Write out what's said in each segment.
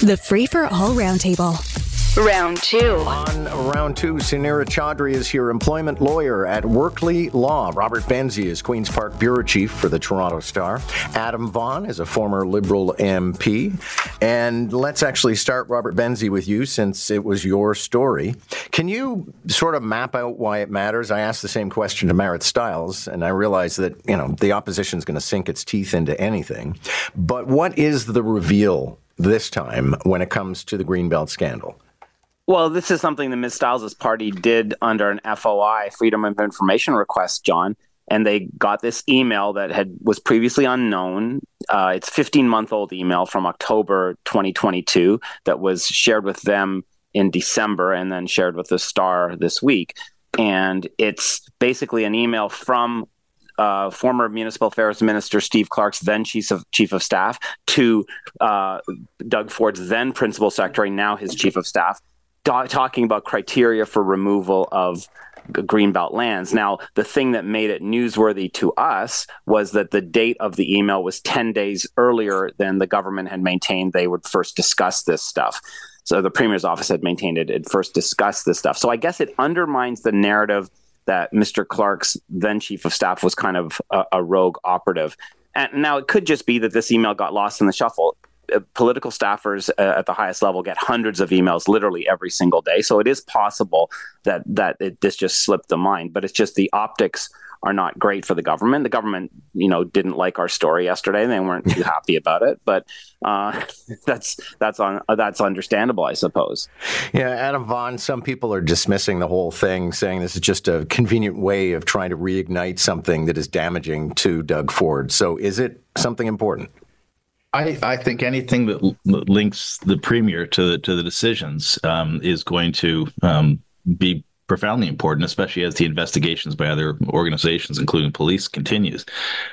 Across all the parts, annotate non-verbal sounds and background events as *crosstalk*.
The Free for All Roundtable. Round two. On round two, Sunira Chaudhri is your employment lawyer at Workley Law. Robert Benzie is Queen's Park Bureau Chief for the Toronto Star. Adam Vaughan is a former Liberal MP. And let's actually start, Robert Benzie, with you since it was your story. Can you sort of map out why it matters? I asked the same question to Marit Stiles, and I realize that, you know, the opposition is going to sink its teeth into anything. But what is the reveal this time when it comes to the Greenbelt scandal? Well, this is something that Ms. Stiles' party did under an FOI, Freedom of Information request, John. And they got this email that had was previously unknown. Uh, it's 15 month old email from October 2022 that was shared with them in December and then shared with the Star this week. And it's basically an email from uh, former Municipal Affairs Minister Steve Clark's then chief of chief of staff to uh, Doug Ford's then principal secretary, now his chief of staff, do- talking about criteria for removal of greenbelt lands. Now, the thing that made it newsworthy to us was that the date of the email was 10 days earlier than the government had maintained they would first discuss this stuff. So the premier's office had maintained it, it first discussed this stuff. So I guess it undermines the narrative that Mr. Clark's then chief of staff was kind of a, a rogue operative. And now it could just be that this email got lost in the shuffle. Political staffers uh, at the highest level get hundreds of emails literally every single day. So it is possible that that it, this just slipped the mind, but it's just the optics are not great for the government. The government, you know, didn't like our story yesterday; they weren't too happy about it. But uh, *laughs* that's that's on uh, that's understandable, I suppose. Yeah, Adam Vaughan. Some people are dismissing the whole thing, saying this is just a convenient way of trying to reignite something that is damaging to Doug Ford. So, is it something important? I, I think anything that l- links the premier to the, to the decisions um, is going to um, be profoundly important, especially as the investigations by other organizations, including police, continues.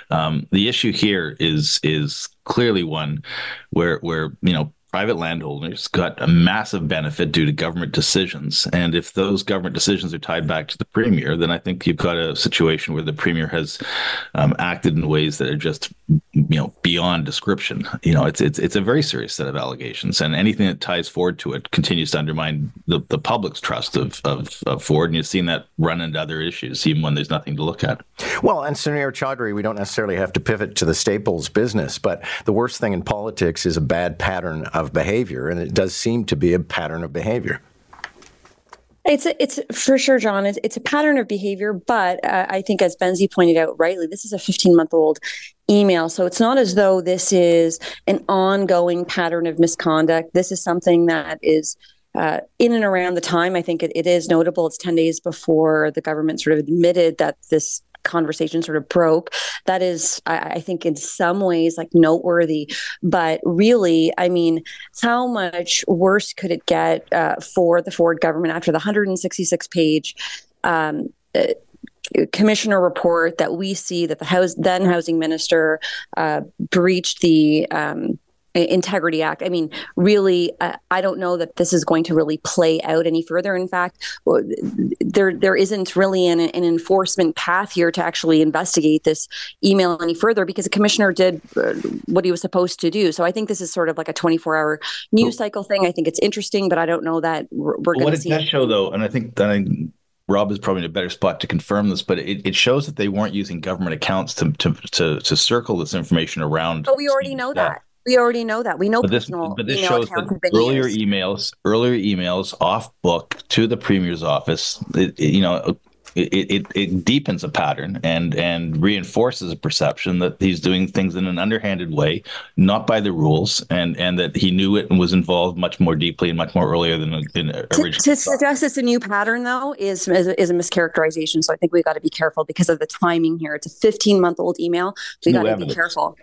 Um, the issue here is is clearly one where where you know private landowners got a massive benefit due to government decisions. And if those government decisions are tied back to the premier, then I think you've got a situation where the premier has um, acted in ways that are just, you know, beyond description. You know, it's it's it's a very serious set of allegations, and anything that ties Ford to it continues to undermine the, the public's trust of, of, of Ford. And you've seen that run into other issues, even when there's nothing to look at. Well, and Sunira Chaudhri, we don't necessarily have to pivot to the staples business, but the worst thing in politics is a bad pattern of behavior, and it does seem to be a pattern of behavior. It's a, it's for sure, John. It's, it's a pattern of behavior, but uh, I think, as Benzie pointed out rightly, this is a 15 month old email, so it's not as though this is an ongoing pattern of misconduct. This is something that is uh, in and around the time. I think it, it is notable. It's 10 days before the government sort of admitted that this conversation sort of broke. That is, I, I, think, in some ways, like noteworthy. But really, I mean, how much worse could it get uh, for the Ford government after the 166 page? Um, uh, commissioner report that we see that the house then housing minister uh, breached the um, Integrity Act. I mean, really, uh, I don't know that this is going to really play out any further. In fact, there there isn't really an, an enforcement path here to actually investigate this email any further because the commissioner did uh, what he was supposed to do. So I think this is sort of like a 24 hour news cycle thing. I think it's interesting, but I don't know that we're, we're going to see. What does show, though, and I think that I Rob is probably in a better spot to confirm this, but it, it shows that they weren't using government accounts to to to, to circle this information around. But we already know that. We already know that. We know but this, but this shows that earlier used. emails, earlier emails off book to the premier's office. It, it, you know, it, it, it deepens a pattern and and reinforces a perception that he's doing things in an underhanded way, not by the rules, and and that he knew it and was involved much more deeply and much more earlier than, than originally. To, to suggest it's a new pattern, though, is is, is a mischaracterization. So I think we got to be careful because of the timing here. It's a 15 month old email. We got to be careful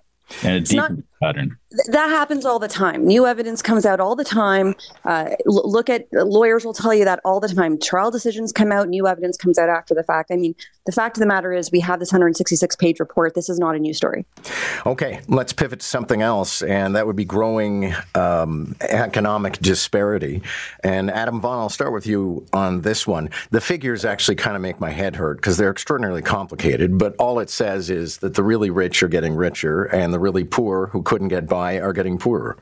and a deep pattern. That happens all the time. New evidence comes out all the time. Uh, look at lawyers will tell you that all the time. Trial decisions come out, new evidence comes out after the fact. I mean, the fact of the matter is, we have this 166 page report. This is not a new story. Okay, let's pivot to something else, and that would be growing um, economic disparity. And Adam Vaughan, I'll start with you on this one. The figures actually kind of make my head hurt because they're extraordinarily complicated, but all it says is that the really rich are getting richer and the really poor who couldn't get by are getting poorer.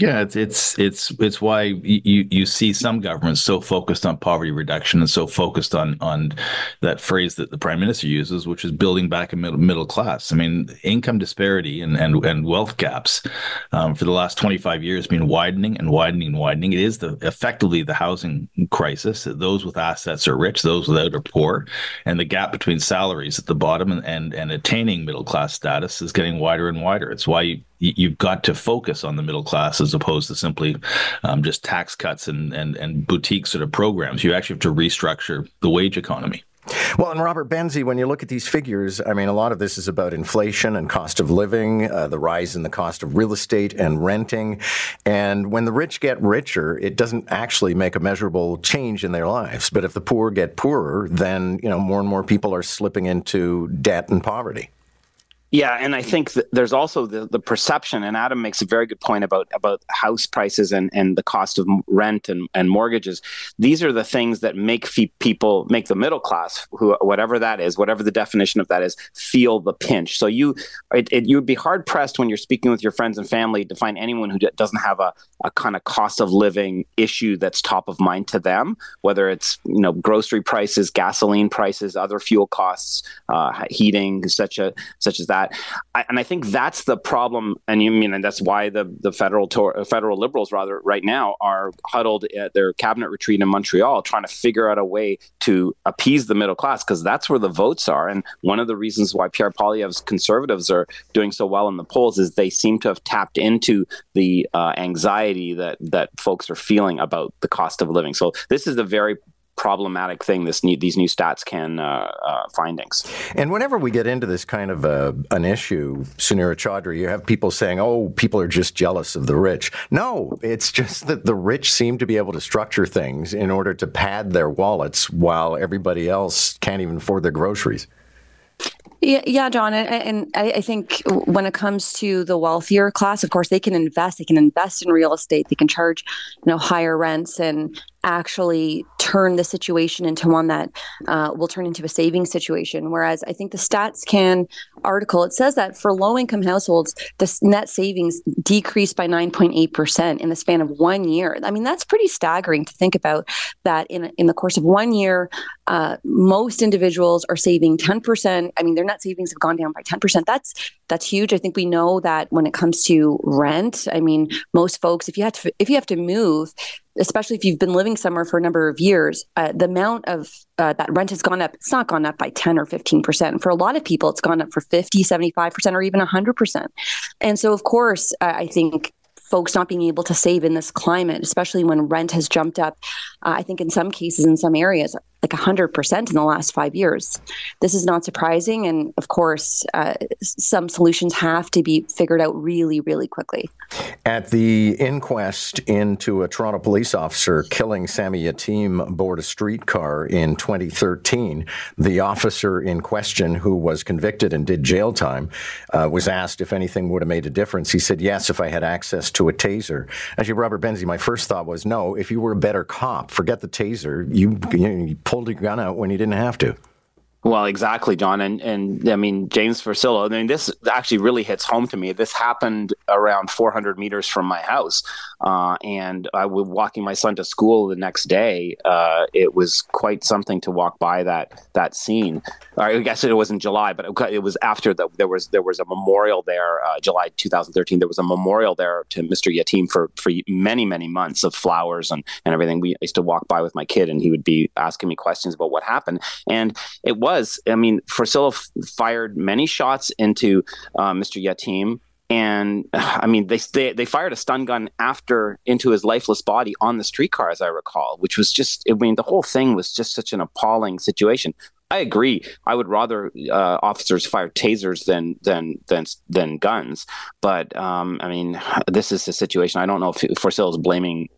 Yeah, it's it's it's it's why you you see some governments so focused on poverty reduction and so focused on on that phrase that the prime minister uses, which is building back a middle middle class. I mean, income disparity and and, and wealth gaps um, for the last twenty five years been widening and widening and widening. It is the effectively the housing crisis. Those with assets are rich, those without are poor, and the gap between salaries at the bottom and and, and attaining middle class status is getting wider and wider. It's why you, you've got to focus on the middle class as opposed to simply um, just tax cuts and, and, and boutique sort of programs. You actually have to restructure the wage economy. Well, and Robert Benzie, when you look at these figures, I mean, a lot of this is about inflation and cost of living, uh, the rise in the cost of real estate and renting. And when the rich get richer, it doesn't actually make a measurable change in their lives. But if the poor get poorer, then, you know, more and more people are slipping into debt and poverty. Yeah, and I think there's also the, the perception, and Adam makes a very good point about about house prices and, and the cost of rent and, and mortgages. These are the things that make people, make the middle class, who whatever that is, whatever the definition of that is, feel the pinch. So you, it, it, you would be hard pressed when you're speaking with your friends and family to find anyone who doesn't have a, a kind of cost of living issue that's top of mind to them, whether it's you know grocery prices, gasoline prices, other fuel costs, uh, heating, such a such as that that. I, and I think that's the problem. And you mean, and that's why the the federal tor- federal liberals rather right now are huddled at their cabinet retreat in Montreal, trying to figure out a way to appease the middle class because that's where the votes are. And one of the reasons why Pierre Poilievre's conservatives are doing so well in the polls is they seem to have tapped into the uh, anxiety that that folks are feeling about the cost of living. So this is a very problematic thing this new, these new stats can uh, uh, findings. And whenever we get into this kind of a, an issue, Sunira Chaudhri, you have people saying, "Oh, people are just jealous of the rich." No, it's just that the rich seem to be able to structure things in order to pad their wallets, while everybody else can't even afford their groceries. Yeah, yeah, John, and, and I, I, think when it comes to the wealthier class, of course, they can invest. They can invest in real estate. They can charge, you know, higher rents and actually turn the situation into one that uh, will turn into a saving situation. Whereas I think the Stats Can article it says that for low income households, the net savings decreased by 9.8% in the span of one year. I mean, that's pretty staggering to think about that in, in the course of one year, uh, most individuals are saving 10%. I mean, their net savings have gone down by 10%. That's that's huge. I think we know that when it comes to rent, I mean, most folks, if you have to, if you have to move, especially if you've been living somewhere for a number of years, uh, the amount of uh, that rent has gone up. It's not gone up by 10 or 15%. For a lot of people, it's gone up for 50, 75%, or even 100%. And so, of course, uh, I think folks not being able to save in this climate, especially when rent has jumped up, uh, I think in some cases, in some areas, like 100% in the last five years. This is not surprising. And of course, uh, some solutions have to be figured out really, really quickly. At the inquest into a Toronto police officer killing Sammy Yatim aboard a streetcar in 2013, the officer in question, who was convicted and did jail time, uh, was asked if anything would have made a difference. He said, Yes, if I had access to a taser. Actually, Robert Benzie, my first thought was, No, if you were a better cop, forget the taser. You, you pulled your gun out when you didn't have to. Well, exactly, John, and and I mean James Forcillo. I mean, this actually really hits home to me. This happened around 400 meters from my house, uh, and I was walking my son to school the next day. Uh, it was quite something to walk by that that scene. I guess it was in July, but it was after the, there was there was a memorial there, uh, July 2013. There was a memorial there to Mr. Yatim for for many many months of flowers and and everything. We used to walk by with my kid, and he would be asking me questions about what happened, and it was was. I mean, Forcillo f- fired many shots into uh, Mr. Yatim. And *sighs* I mean, they, they they fired a stun gun after into his lifeless body on the streetcar, as I recall, which was just. I mean, the whole thing was just such an appalling situation. I agree. I would rather uh, officers fire tasers than than than than guns. But um, I mean, *sighs* this is a situation. I don't know if Forcillo is blaming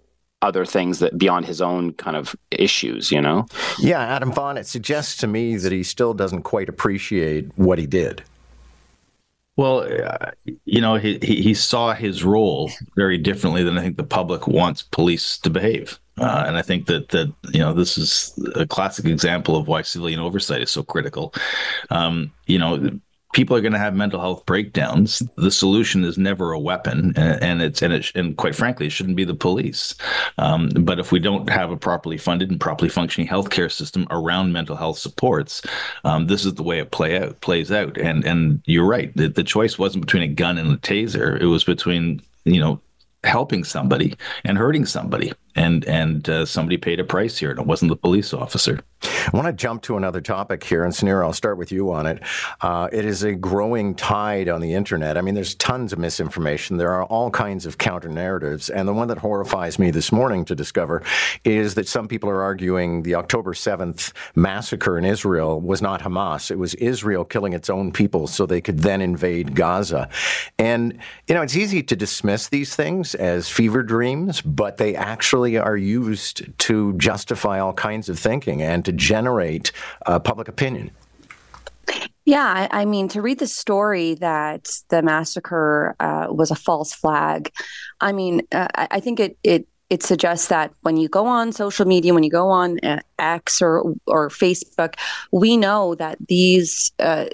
other things that beyond his own kind of issues, you know? Yeah, Adam Vaughan, it suggests to me that he still doesn't quite appreciate what he did. Well, uh, you know, he, he, he saw his role very differently than I think the public wants police to behave. Uh, and I think that that you know this is a classic example of why civilian oversight is so critical. Um, you know, people are going to have mental health breakdowns. The solution is never a weapon, and, and it's and it and quite frankly, it shouldn't be the police. Um, but if we don't have a properly funded and properly functioning healthcare system around mental health supports, um, this is the way it play out plays out. And and you're right. The, the choice wasn't between a gun and a taser. It was between you know helping somebody and hurting somebody and and uh, somebody paid a price here and it wasn't the police officer I want to jump to another topic here, and Sunira, I'll start with you on it. Uh, it is a growing tide on the internet. I mean, there's tons of misinformation. There are all kinds of counter narratives, and the one that horrifies me this morning to discover is that some people are arguing the October 7th massacre in Israel was not Hamas. It was Israel killing its own people so they could then invade Gaza. And, you know, it's easy to dismiss these things as fever dreams, but they actually are used to justify all kinds of thinking and to generate uh, public opinion. Yeah, I, I, mean, to read the story that the massacre uh, was a false flag, I mean, uh, I think it it it suggests that when you go on social media, when you go on uh, X or or Facebook, we know that these uh,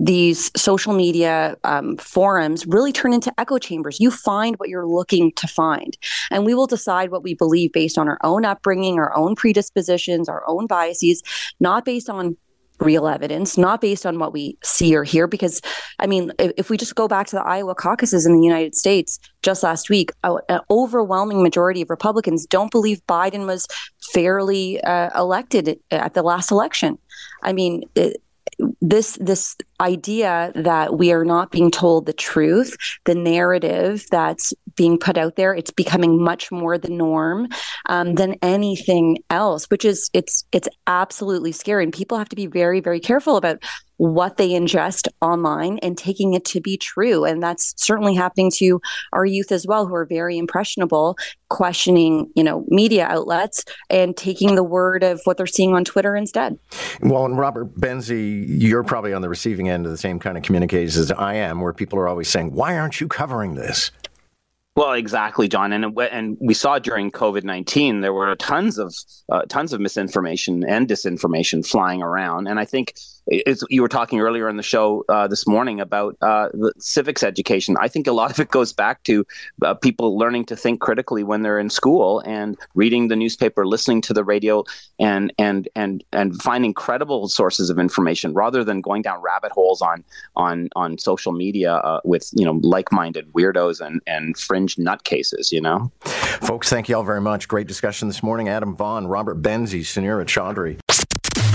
these social media um, forums really turn into echo chambers. You find what you're looking to find, and we will decide what we believe based on our own upbringing, our own predispositions, our own biases, not based on real evidence, not based on what we see or hear. Because, I mean, if, if we just go back to the Iowa caucuses in the United States just last week, an overwhelming majority of Republicans don't believe Biden was fairly uh, elected at the last election. I mean, it, this this idea that we are not being told the truth, the narrative that's being put out there, it's becoming much more the norm um, than anything else, which is it's it's absolutely scary. And people have to be very very careful about what they ingest online and taking it to be true. And that's certainly happening to our youth as well, who are very impressionable, questioning, you know, media outlets and taking the word of what they're seeing on Twitter instead. Well, and Robert Benzie, you're probably on the receiving end of the same kind of communications as I am, where people are always saying, why aren't you covering this? Well, exactly, John, and and we saw during COVID nineteen there were tons of uh, tons of misinformation and disinformation flying around, and I think you were talking earlier in the show uh, this morning about uh, civics education. I think a lot of it goes back to uh, people learning to think critically when they're in school and reading the newspaper, listening to the radio, and and and and finding credible sources of information rather than going down rabbit holes on on on social media uh, with you know like-minded weirdos and and fringe nutcases. You know, folks, thank you all very much. Great discussion this morning. Adam Vaughan, Robert Benzie, Sunira Chaudhri.